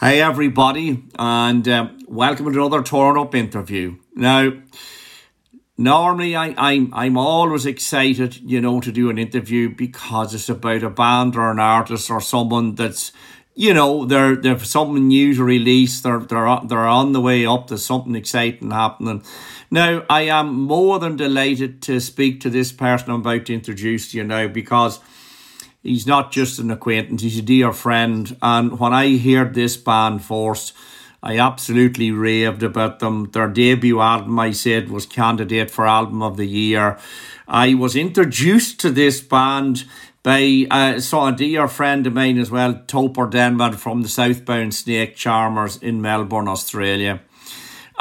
Hey, everybody, and uh, welcome to another Torn Up interview. Now, normally I, I'm, I'm always excited, you know, to do an interview because it's about a band or an artist or someone that's, you know, they're, they've something new to release, they're, they're, they're on the way up, there's something exciting happening. Now, I am more than delighted to speak to this person I'm about to introduce you now because he's not just an acquaintance, he's a dear friend. And when I heard this band first, I absolutely raved about them. Their debut album, I said, was candidate for album of the year. I was introduced to this band by uh, so a dear friend of mine as well, Topper Denman from the Southbound Snake Charmers in Melbourne, Australia.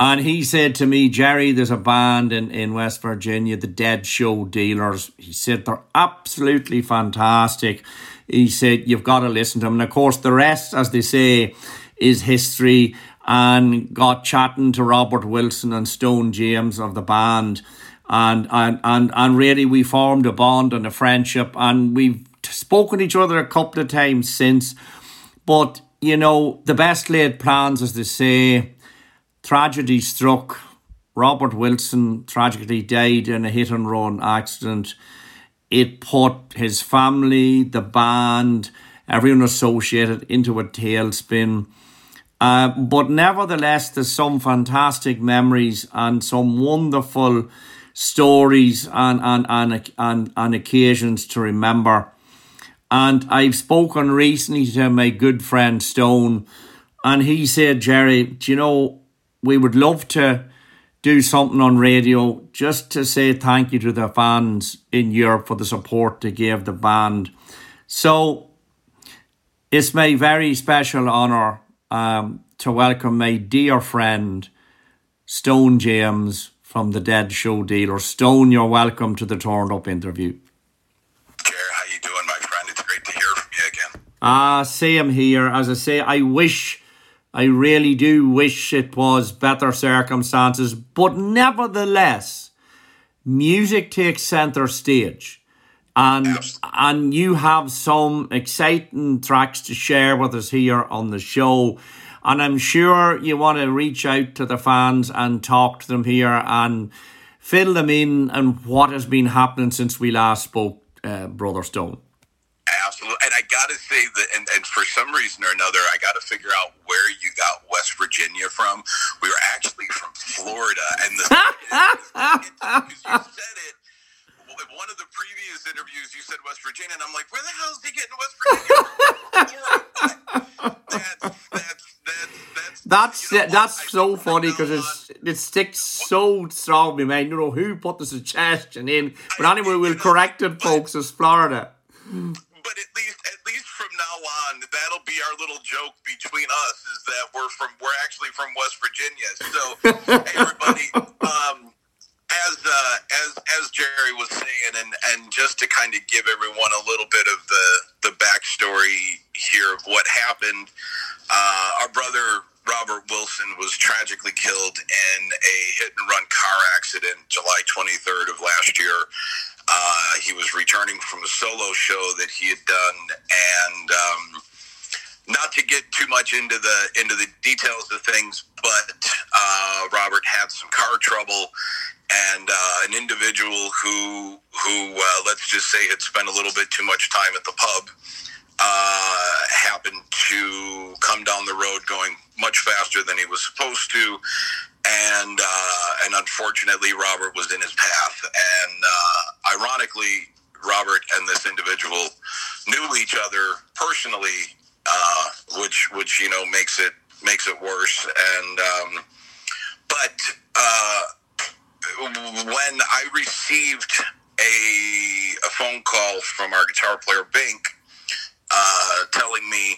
And he said to me, Gerry, there's a band in, in West Virginia, the Dead Show Dealers. He said they're absolutely fantastic. He said, You've got to listen to them. And of course, the rest, as they say, is history. And got chatting to Robert Wilson and Stone James of the band. And, and, and, and really, we formed a bond and a friendship. And we've spoken to each other a couple of times since. But, you know, the best laid plans, as they say, tragedy struck. Robert Wilson tragically died in a hit and run accident. It put his family, the band, everyone associated into a tailspin. Uh, but nevertheless, there's some fantastic memories and some wonderful stories and, and, and, and, and occasions to remember. And I've spoken recently to my good friend Stone, and he said, Gerry, do you know, we would love to do something on radio just to say thank you to the fans in Europe for the support they gave the band. So it's my very special honour um, to welcome my dear friend Stone James from the Dead Show Dealer. Stone, you're welcome to the Torn Up interview. Gerry, how you doing, my friend? It's great to hear from you again. Ah, same here. As I say, I wish I really do wish it was better circumstances, but nevertheless, music takes center stage. And and you have some exciting tracks to share with us here on the show. And I'm sure you want to reach out to the fans and talk to them here and fill them in on what has been happening since we last spoke, uh, Brother Stone. Absolutely. And I got to say that, and, and for some reason or another, I got to figure out where you got West Virginia from. We were actually from Florida. And the you said it. One of the previous interviews, you said West Virginia, and I'm like, where the hell is he getting West Virginia That's, that's, that's, that's, you know, that's so funny because it's it sticks so strong in my mind. You know who put the suggestion in, but anyway, we'll correct it, folks. It's Florida but at least at least from now on, that'll be our little joke between us is that we're from we're actually from West Virginia. So hey, everybody, um, as uh, as as Gerry was saying, and and just to kind of give everyone a little bit of the the backstory here of what happened, uh, our brother Robert Wilson was tragically killed in a hit and run car accident July 23rd of last year. Uh, he was returning from a solo show that he had done, and um, not to get too much into the into the details of things, but uh, Robert had some car trouble, and uh, an individual who who uh, let's just say had spent a little bit too much time at the pub uh, happened to come down the road going much faster than he was supposed to, and uh, and unfortunately, Robert was in his path. And uh, ironically, Robert and this individual knew each other personally, uh, which which you know makes it makes it worse. And um, but uh, when I received a a phone call from our guitar player Bink uh, telling me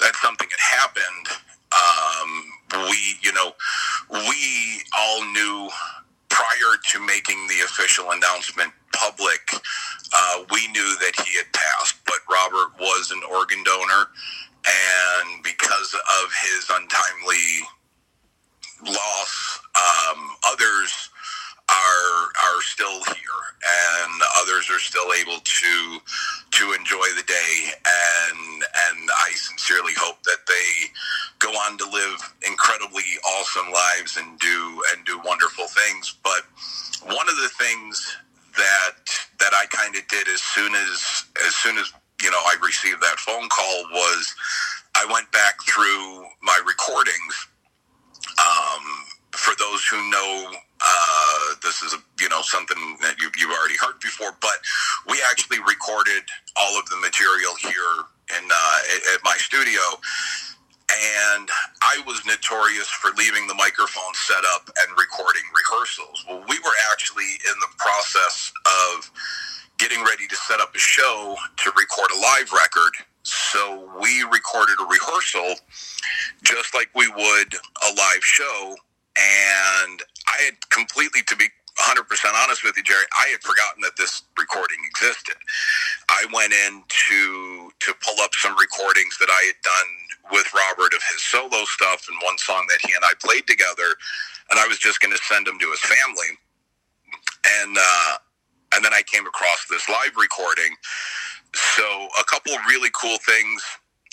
that something had happened um, we, you know, we all knew prior to making the official announcement public, uh, we knew that he had passed, but Robert was an organ donor. And because of his untimely loss, um, others are are still here, and others are still able to to enjoy the day. And and I sincerely hope that they go on to live incredibly awesome lives and do and do wonderful things. But one of the things that that I kind of did as soon as as soon as you know I received that phone call was I went back through my recordings. Um, for those who know, uh, this is a, you know something that you, you've already heard before, but we actually recorded all of the material here in uh, at my studio and I was notorious for leaving the microphone set up and recording rehearsals. Well, we were actually in the process of getting ready to set up a show to record a live record. So we recorded a rehearsal just like we would a live show. And I had completely, to be 100% honest with you, Gerry, I had forgotten that this recording existed. I went in to, pull up some recordings that I had done with Robert of his solo stuff and one song that he and I played together, and I was just going to send them to his family. And uh, and then I came across this live recording. So a couple really cool things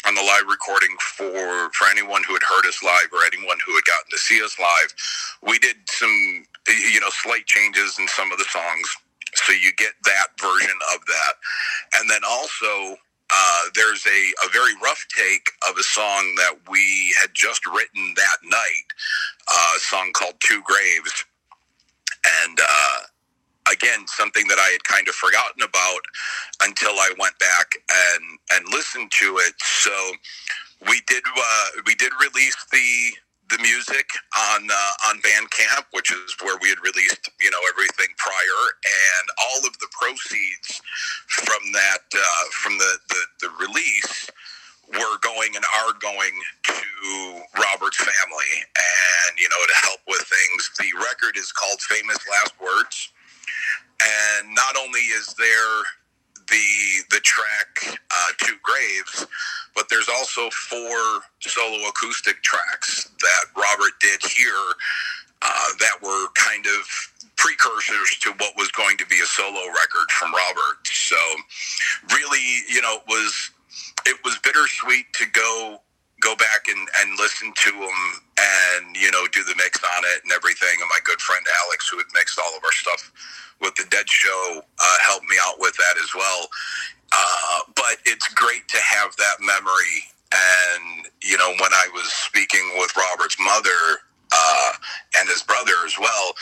on the live recording for for anyone who had heard us live or anyone who had gotten to see us live. We did some you know slight changes in some of the songs, so you get that version of that, and then also uh, there's a, a very rough take of a song that we had just written that night, uh, a song called Two Graves. And uh, again, something that I had kind of forgotten about until I went back and, and listened to it. So we did, uh, we did release the, the music on uh, on Bandcamp, which is where we had released you know everything prior, and all of the proceeds from that uh, from the, the the release were going and are going to Robert's family, and you know to help with things. The record is called Famous Last Words, and not only is there the the track uh, Two Graves, but there's also four solo acoustic tracks that Robert did here uh, that were kind of precursors to what was going to be a solo record from Robert. So really, you know, it was it was bittersweet to go go back and, and listen to them and you know do the mix on it and everything. And my good friend Alex, who had mixed all of our stuff with the Dead Show uh, helped me out with that as well. Uh, but it's great to have that memory. And, you know, when I was speaking with Robert's mother uh, and his brother as well,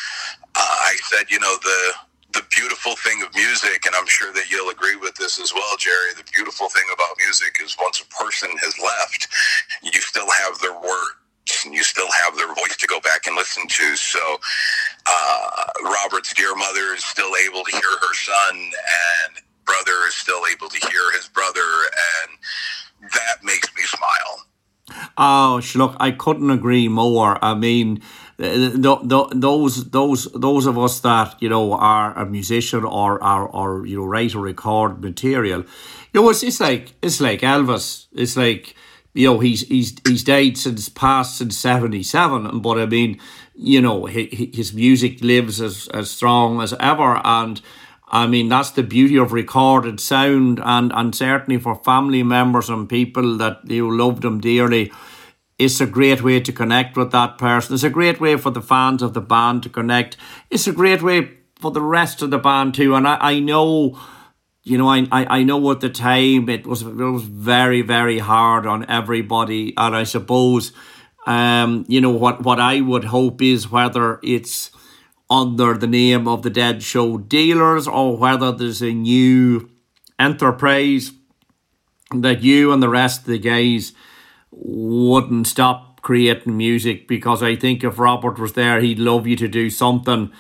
uh, I said, you know, the the beautiful thing of music, and I'm sure that you'll agree with this as well, Gerry. The beautiful thing about music is once a person has left, you still have their words and you still have their voice to go back and listen to. So uh, Robert's dear mother is still able to hear her son, and brother is still able to hear his brother, and that makes me smile. Oh, look, I couldn't agree more. I mean, those those those of us that you know are a musician or are or you know write or record material, you know, it's, it's like it's like Elvis. It's like you know he's he's he's died since past since seventy seven, but I mean you know, his music lives as, as strong as ever. And I mean, that's the beauty of recorded sound. And, and certainly for family members and people that you loved them dearly, it's a great way to connect with that person. It's a great way for the fans of the band to connect. It's a great way for the rest of the band too. And I, I know, you know, I, I, know at the time it was it was very, very hard on everybody. And I suppose um, you know what what I would hope is whether it's under the name of the Dead Show Dealers or whether there's a new enterprise that you and the rest of the guys wouldn't stop creating music because I think if Robert was there, he'd love you to do something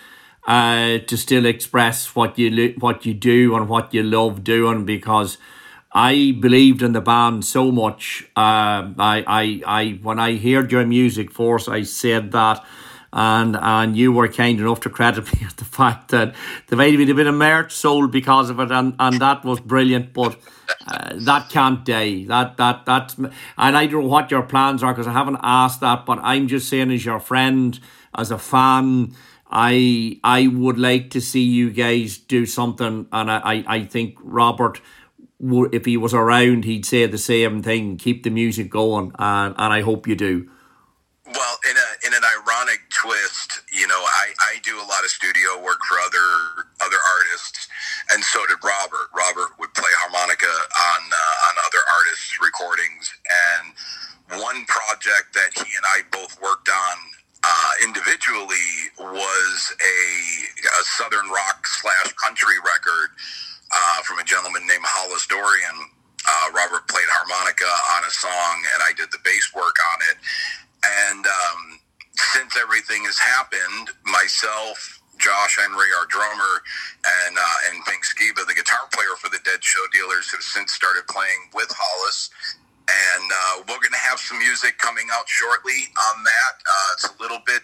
uh, to still express what you what you do and what you love doing because I believed in the band so much. Uh, I, I, I, when I heard your music force, I said that, and and you were kind enough to credit me with the fact that there might have been a merch sold because of it, and, and that was brilliant. But uh, that can't die. That that that's and I don't know what your plans are because I haven't asked that. But I'm just saying, as your friend, as a fan. I I would like to see you guys do something, and I, I, I think Robert if he was around, he'd say the same thing. Keep the music going, and and I hope you do. Twist. You know, I, I do a lot of studio work for other other artists, and so did Robert. Robert would play harmonica on uh, on other artists' recordings, and one project that he and I both worked on uh, individually was a, a southern rock slash country record uh, from a gentleman named Hollis Dorian. Uh, Robert played harmonica on a song, and I did the bass work on it. And um, since everything has happened, myself, Josh Henry, our drummer, and uh, and Bink Skiba, the guitar player for the Dead Show Dealers, have since started playing with Hollis and uh, we're going to have some music coming out shortly on that. Uh, it's a little bit,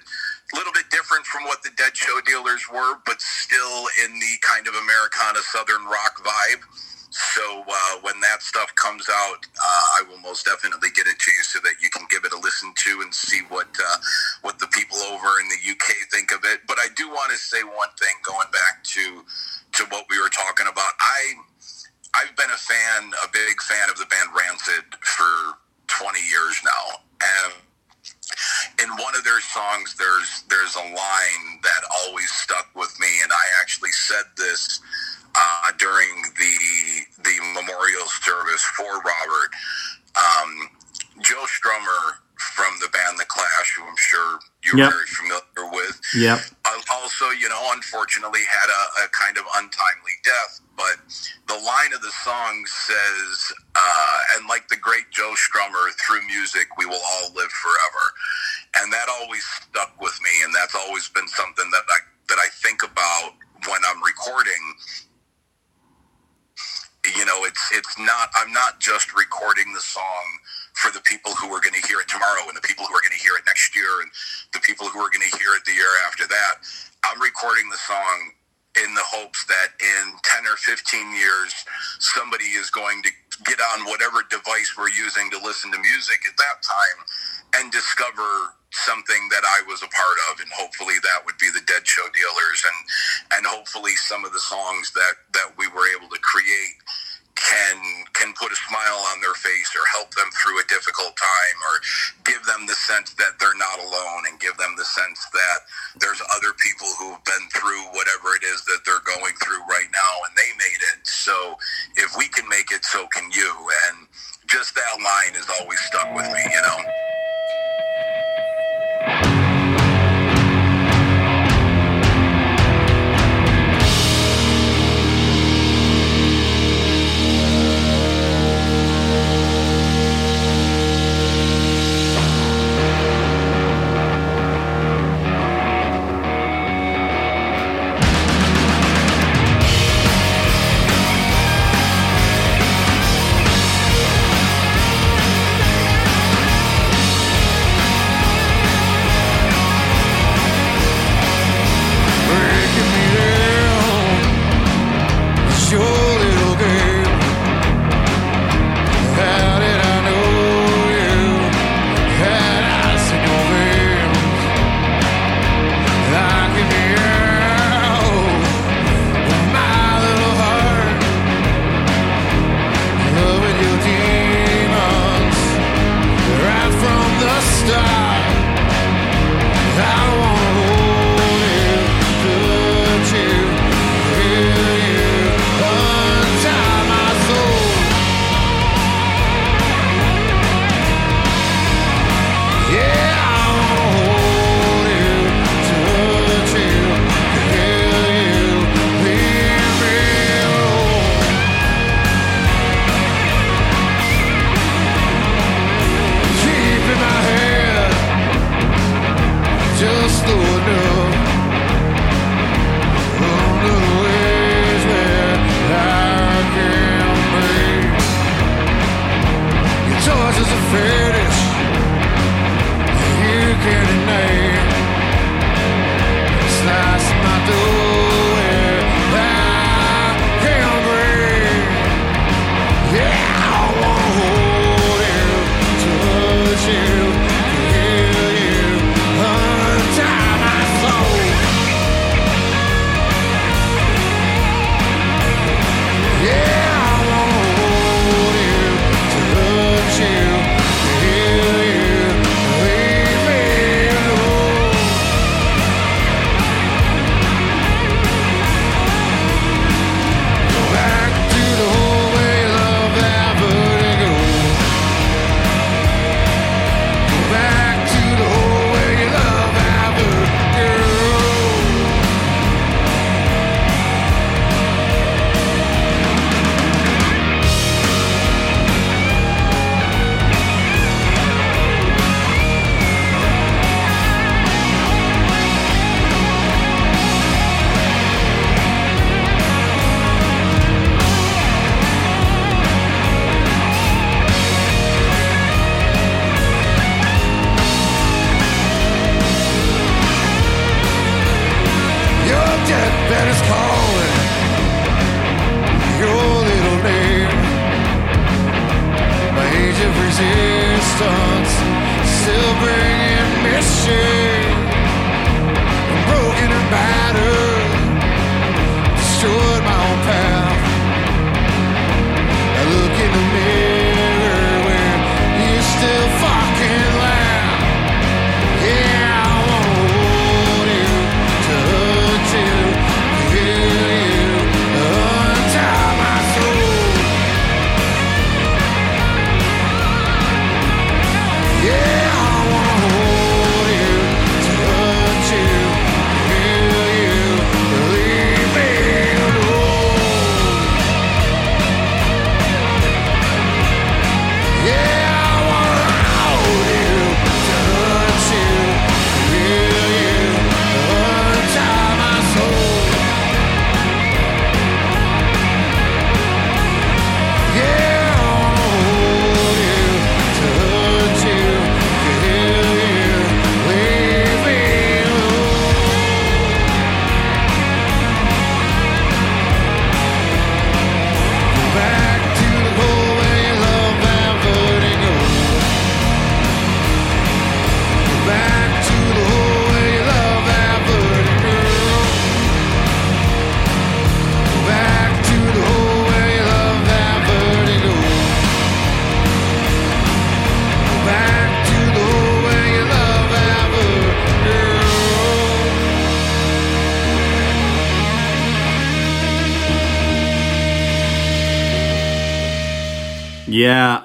little bit different from what the Dead Show Dealers were, but still in the kind of Americana Southern rock vibe. So uh, when that stuff comes out, uh, I will most definitely get it to you so that you can give it a listen to and see what uh, what the people over in the UK think of it. But I do want to say one thing, going back to to what we were talking about. I I've been a fan, a big fan of the band Rancid for 20 years now, and in one of their songs, there's there's a line that always stuck with me, and I actually said this uh, during the the memorial service for Robert. Um, Joe Strummer from the band The Clash, who I'm sure you're yep. very familiar with. Yep. Uh, also, you know, unfortunately had a, a, kind of untimely death. But the line of the song says, uh, and like the great Joe Strummer, through music, we will all live forever. And that always stuck with me. And that's always been something that I, that I think about when I'm recording you know it's it's not i'm not just recording the song for the people who are going to hear it tomorrow and the people who are going to hear it next year and the people who are going to hear it the year after that. I'm recording the song in the hopes that in 10 or 15 years, somebody is going to get on whatever device we're using to listen to music at that time and discover something that I was a part of, and hopefully that would be the Dead Show Dealers, and and hopefully some of the songs that that we were able to create can can put a smile on their face or help them through a difficult time or give them the sense that they're not alone and give them the sense that there's other people who've been through whatever it is that they're going through right now and they made it. So if we can make it so can you. And just that line has always stuck with me you know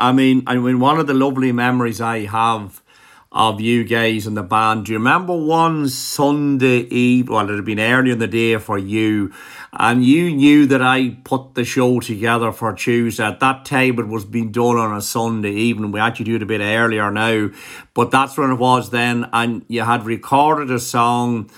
I mean, I mean, one of the lovely memories I have of you guys and the band. Do you remember one Sunday eve? Well, it had been earlier in the day for you, and you knew that I put the show together for Tuesday. At that time, it was being done on a Sunday evening. We actually do it a bit earlier now, but that's when it was then. And you had recorded a song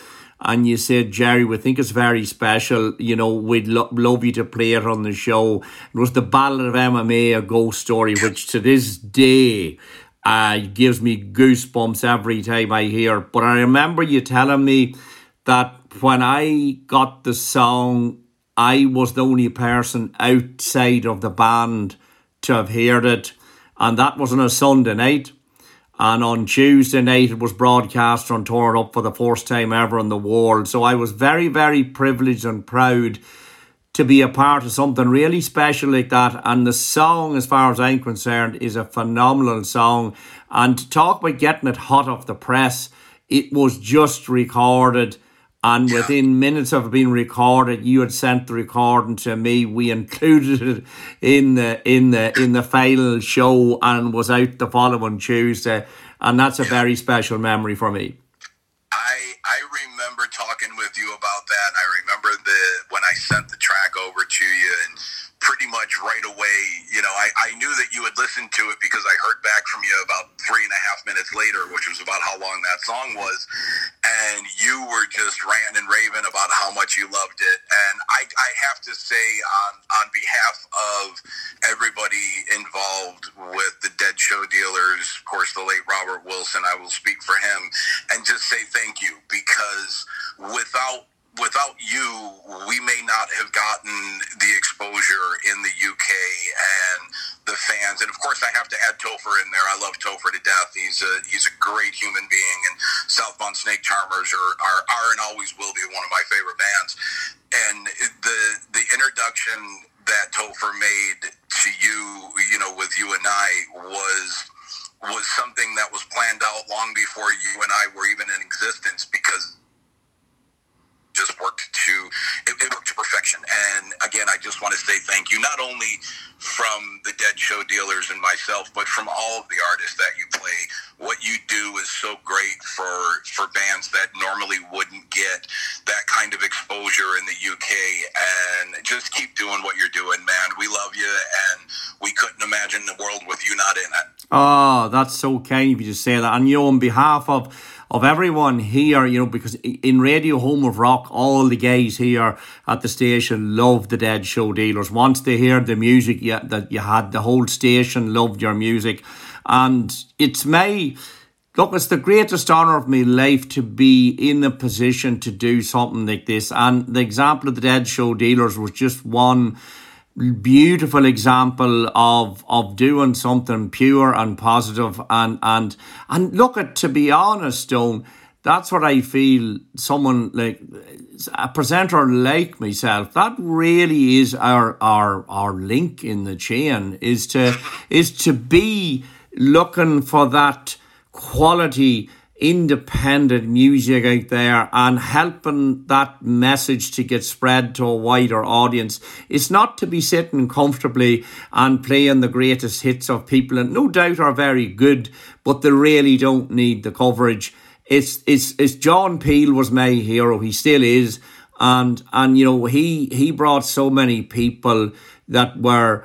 and you said, Gerry, we think it's very special. You know, we'd lo- love you to play it on the show. It was the Ballad of MMA, a ghost story, which to this day uh, gives me goosebumps every time I hear. But I remember you telling me that when I got the song, I was the only person outside of the band to have heard it. And that was on a Sunday night. And on Tuesday night, it was broadcast on Torn Up for the first time ever in the world. So I was very, very privileged and proud to be a part of something really special like that. And the song, as far as I'm concerned, is a phenomenal song. And to talk about getting it hot off the press, it was just recorded. And within minutes of it being recorded, you had sent the recording to me. We included it in the in the in the final show and was out the following Tuesday. And that's a very special memory for me. I I remember talking with you about that. I the UK. And just keep doing what you're doing, man. We love you, and we couldn't imagine the world with you not in it. Oh, that's so kind of you to say that. And you know, on behalf of of everyone here, you know, because in Radio Home of Rock, all the guys here at the station love the Dead Show Dealers. Once they heard the music you, that you had, the whole station loved your music. And it's my look, it's the greatest honour of my life to be in a position to do something like this. And the example of the Dead Show Dealers was just one beautiful example of of doing something pure and positive and and and look at to be honest stone that's what i feel someone like a presenter like myself that really is our our our link in the chain is to is to be looking for that quality independent music out there and helping that message to get spread to a wider audience. It's not to be sitting comfortably and playing the greatest hits of people, and no doubt are very good, but they really don't need the coverage. It's it's it's John Peel was my hero. He still is. And and you know, he he brought so many people that were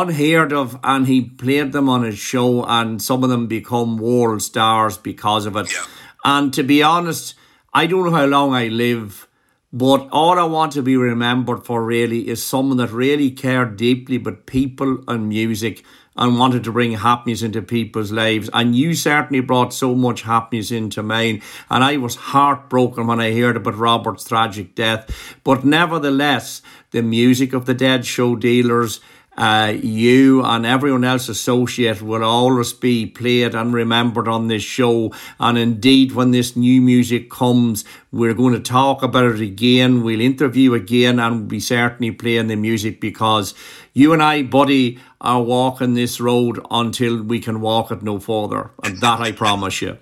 unheard of and he played them on his show and some of them become world stars because of it. Yeah. And to be honest, I don't know how long I live, but all I want to be remembered for really is someone that really cared deeply about people and music and wanted to bring happiness into people's lives. And you certainly brought so much happiness into mine. And I was heartbroken when I heard about Robert's tragic death. But nevertheless, the music of the Dead Show Dealers, uh, you and everyone else associated will always be played and remembered on this show. And indeed, when this new music comes, we're going to talk about it again. We'll interview again and we'll be certainly playing the music because you and I, buddy, are walking this road until we can walk it no further. And that I promise you.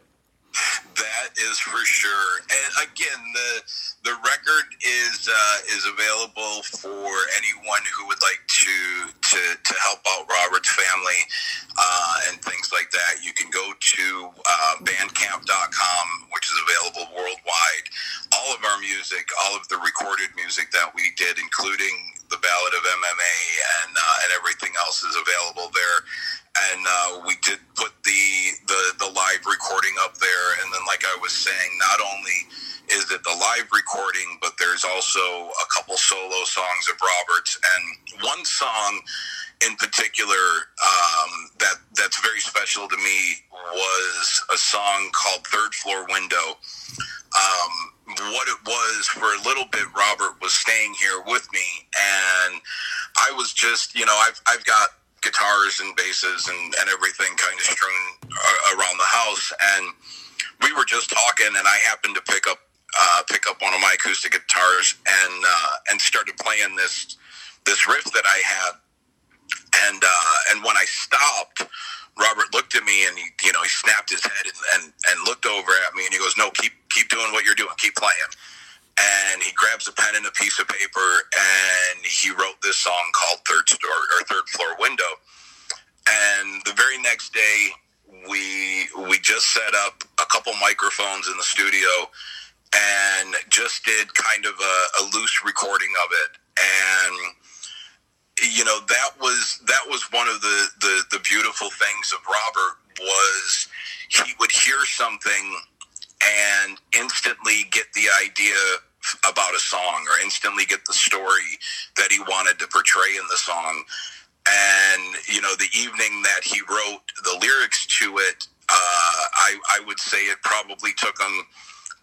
That is for sure. The record is uh, is available for anyone who would like to to, to help out Robert's family uh, and things like that. You can go to uh, Bandcamp.com, which is available worldwide. All of our music, all of the recorded music that we did, including the Ballad of MMA and uh, and everything else, is available there and uh, we did put the, the the live recording up there and then like i was saying not only is it the live recording but there's also a couple solo songs of robert's. And one song in particular um, that that's very special to me was a song called third floor window. Um, what it was for a little bit robert was staying here with me. And i was just you know i've, I've got guitars and basses and, and everything kind of strewn uh, around the house. And we were just talking, and I happened to pick up uh, pick up one of my acoustic guitars and uh, and started playing this this riff that I had. And uh, and when I stopped, Robert looked at me and he you know he snapped his head and, and, and looked over at me and he goes, "No, keep keep doing what you're doing, keep playing." and he grabs a pen and a piece of paper and he wrote this song called third store or third floor window and the very next day we we just set up a couple microphones in the studio and just did kind of a, a loose recording of it and you know that was that was one of the, the the beautiful things of robert was he would hear something and instantly get the idea about a song or instantly get the story that he wanted to portray in the song. And, you know, the evening that he wrote the lyrics to it, uh, I, I would say it probably took him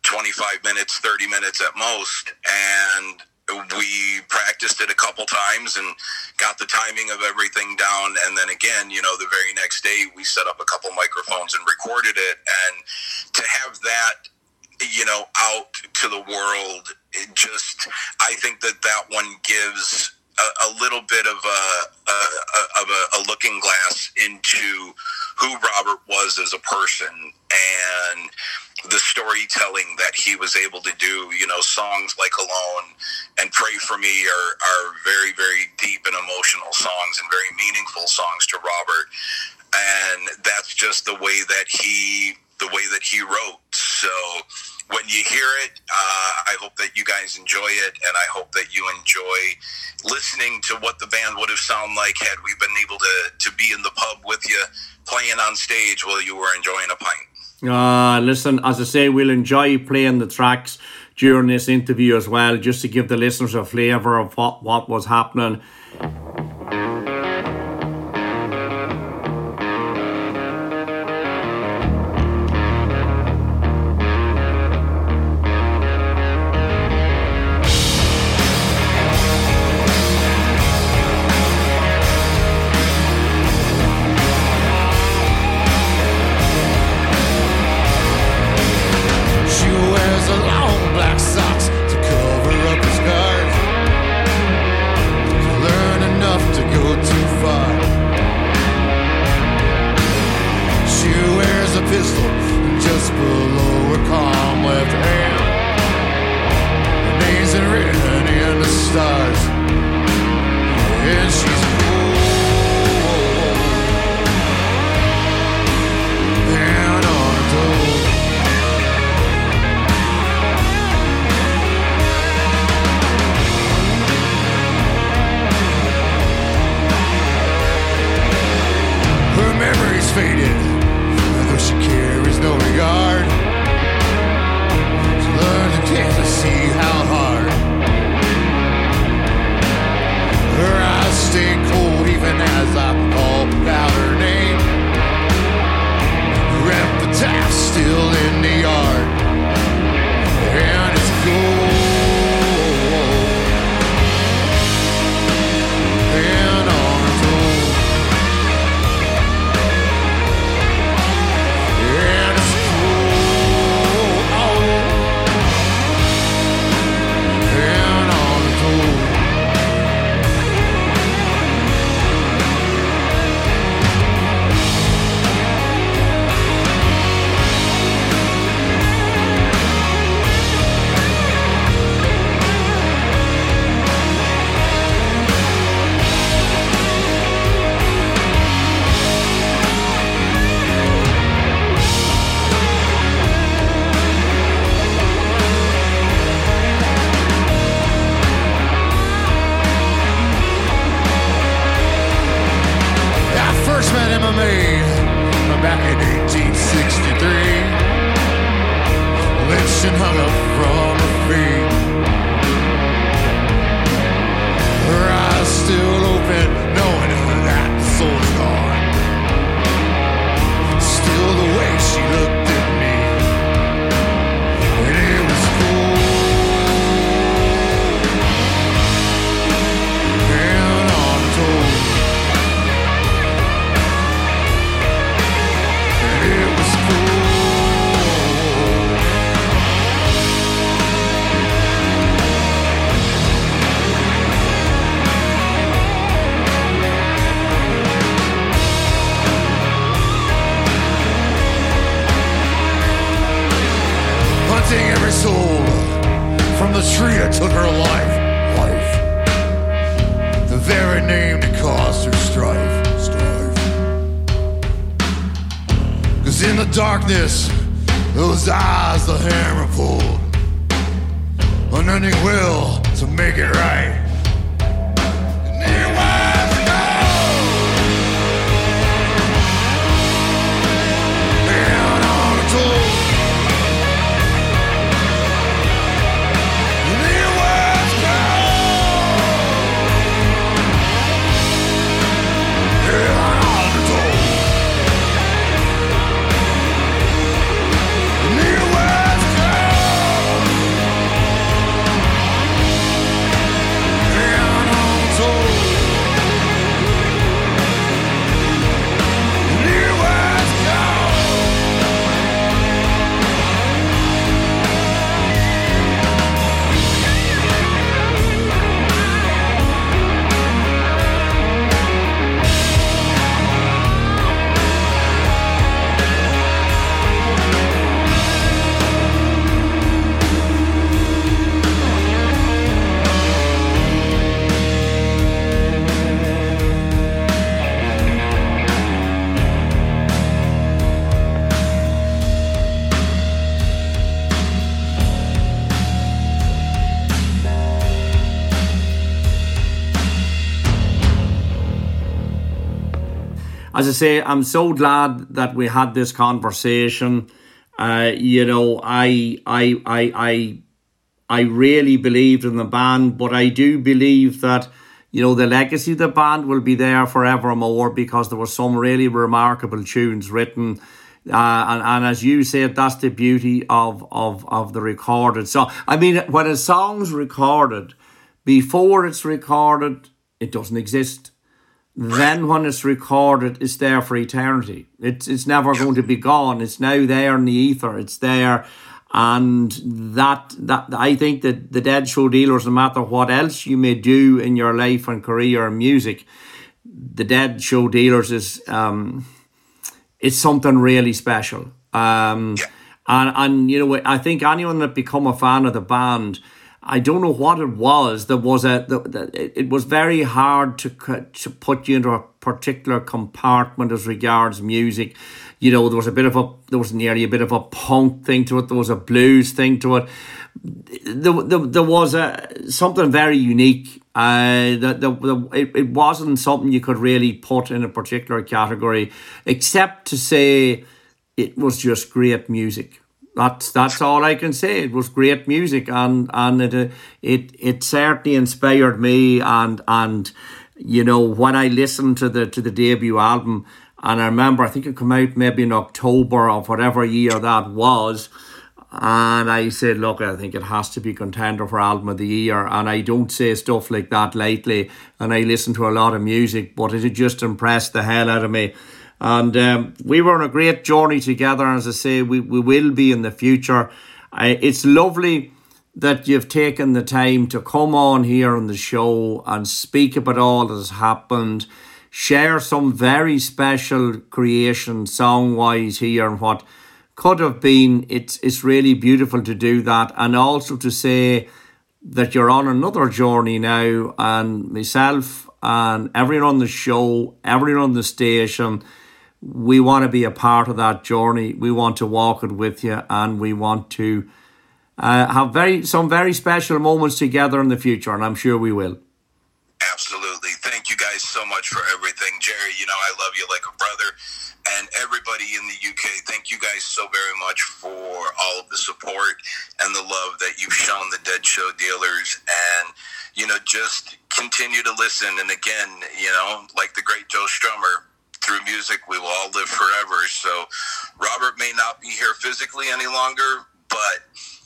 25 minutes, 30 minutes at most. And we practiced it a couple times and got the timing of everything down. And then again, you know, the very next day we set up a couple microphones and recorded it. And to have that you know, out to the world. It just, I think that that one gives a, a little bit of a, a, of a, a looking glass into who Robert was as a person and the storytelling that he was able to do. You know, songs like Alone and Pray for Me are, are very, very deep and emotional songs and very meaningful songs to Robert. And that's just the way that he the way that he wrote. So when you hear it, uh, I hope that you guys enjoy it, and I hope that you enjoy listening to what the band would have sounded like had we been able to, to be in the pub with you, playing on stage while you were enjoying a pint. Uh, listen, as I say, we'll enjoy playing the tracks during this interview as well, just to give the listeners a flavour of what, what was happening. Say, I'm so glad that we had this conversation. Uh, you know, I, I, I, I, I really believed in the band, but I do believe that you know the legacy of the band will be there forevermore because there were some really remarkable tunes written. Uh, and, and as you said, that's the beauty of, of, of the recorded song. I mean, when a song's recorded, before it's recorded, it doesn't exist then when it's recorded, it's there for eternity. It's it's never going to be gone. It's now there in the ether. It's there, and that that I think that the Dead Show Dealers, no matter what else you may do in your life and career and music, the Dead Show Dealers is um, it's something really special. Um, And and you know, I think anyone that become a fan of the band, I don't know what it was. There was a the, it was very hard to to put you into a particular compartment as regards music. You know, there was a bit of a there was nearly a bit of a punk thing to it. There was a blues thing to it. There, there, there was a something very unique. Uh, the, the, the, it, it wasn't something you could really put in a particular category, except to say it was just great music. That's that's all I can say. It was great music, and and it it it certainly inspired me. And and you know when I listened to the to the debut album, and I remember I think it came out maybe in October of whatever year that was. And I said, look, I think it has to be contender for album of the year. And I don't say stuff like that lightly. And I listen to a lot of music, but it just impressed the hell out of me. And um, we were on a great journey together. And As I say, we, we will be in the future. I, it's lovely that you've taken the time to come on here on the show and speak about all that has happened, share some very special creation song wise here and what could have been. It's, it's really beautiful to do that. And also to say that you're on another journey now, and myself and everyone on the show, everyone on the station we want to be a part of that journey. We want to walk it with you, and we want to uh, have very some very special moments together in the future, and I'm sure we will. Absolutely. Thank you guys so much for everything. Gerry, you know, I love you like a brother. And everybody in the UK, thank you guys so very much for all of the support and the love that you've shown the Dead Show dealers. And, you know, just continue to listen. And again, you know, like the great Joe Strummer, through music, we will all live forever. So Robert may not be here physically any longer, but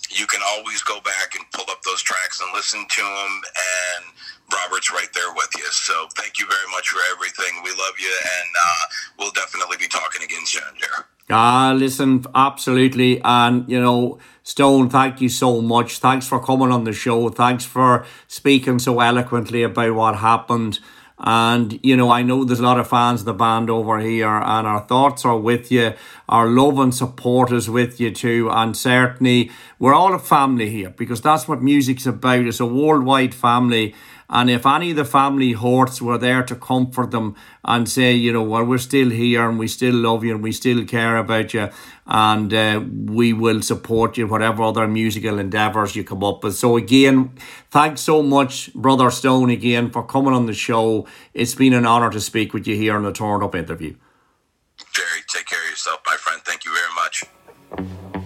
you can always go back and pull up those tracks and listen to them. And Robert's right there with you. So thank you very much for everything. We love you, and uh, we'll definitely be talking again soon, Gerry. Ah, listen, absolutely. And, you know, Stone, thank you so much. Thanks for coming on the show. Thanks for speaking so eloquently about what happened. And, you know, I know there's a lot of fans of the band over here, and our thoughts are with you. Our love and support is with you too. And certainly, we're all a family here because that's what music's about. It's a worldwide family. And if any of the family horts were there to comfort them and say, you know, well, we're still here and we still love you and we still care about you and uh, we will support you, whatever other musical endeavours you come up with. So, again, thanks so much, Brother Stone, again, for coming on the show. It's been an honour to speak with you here on the Torn Up interview. Gerry, take care of yourself, my friend. Thank you very much.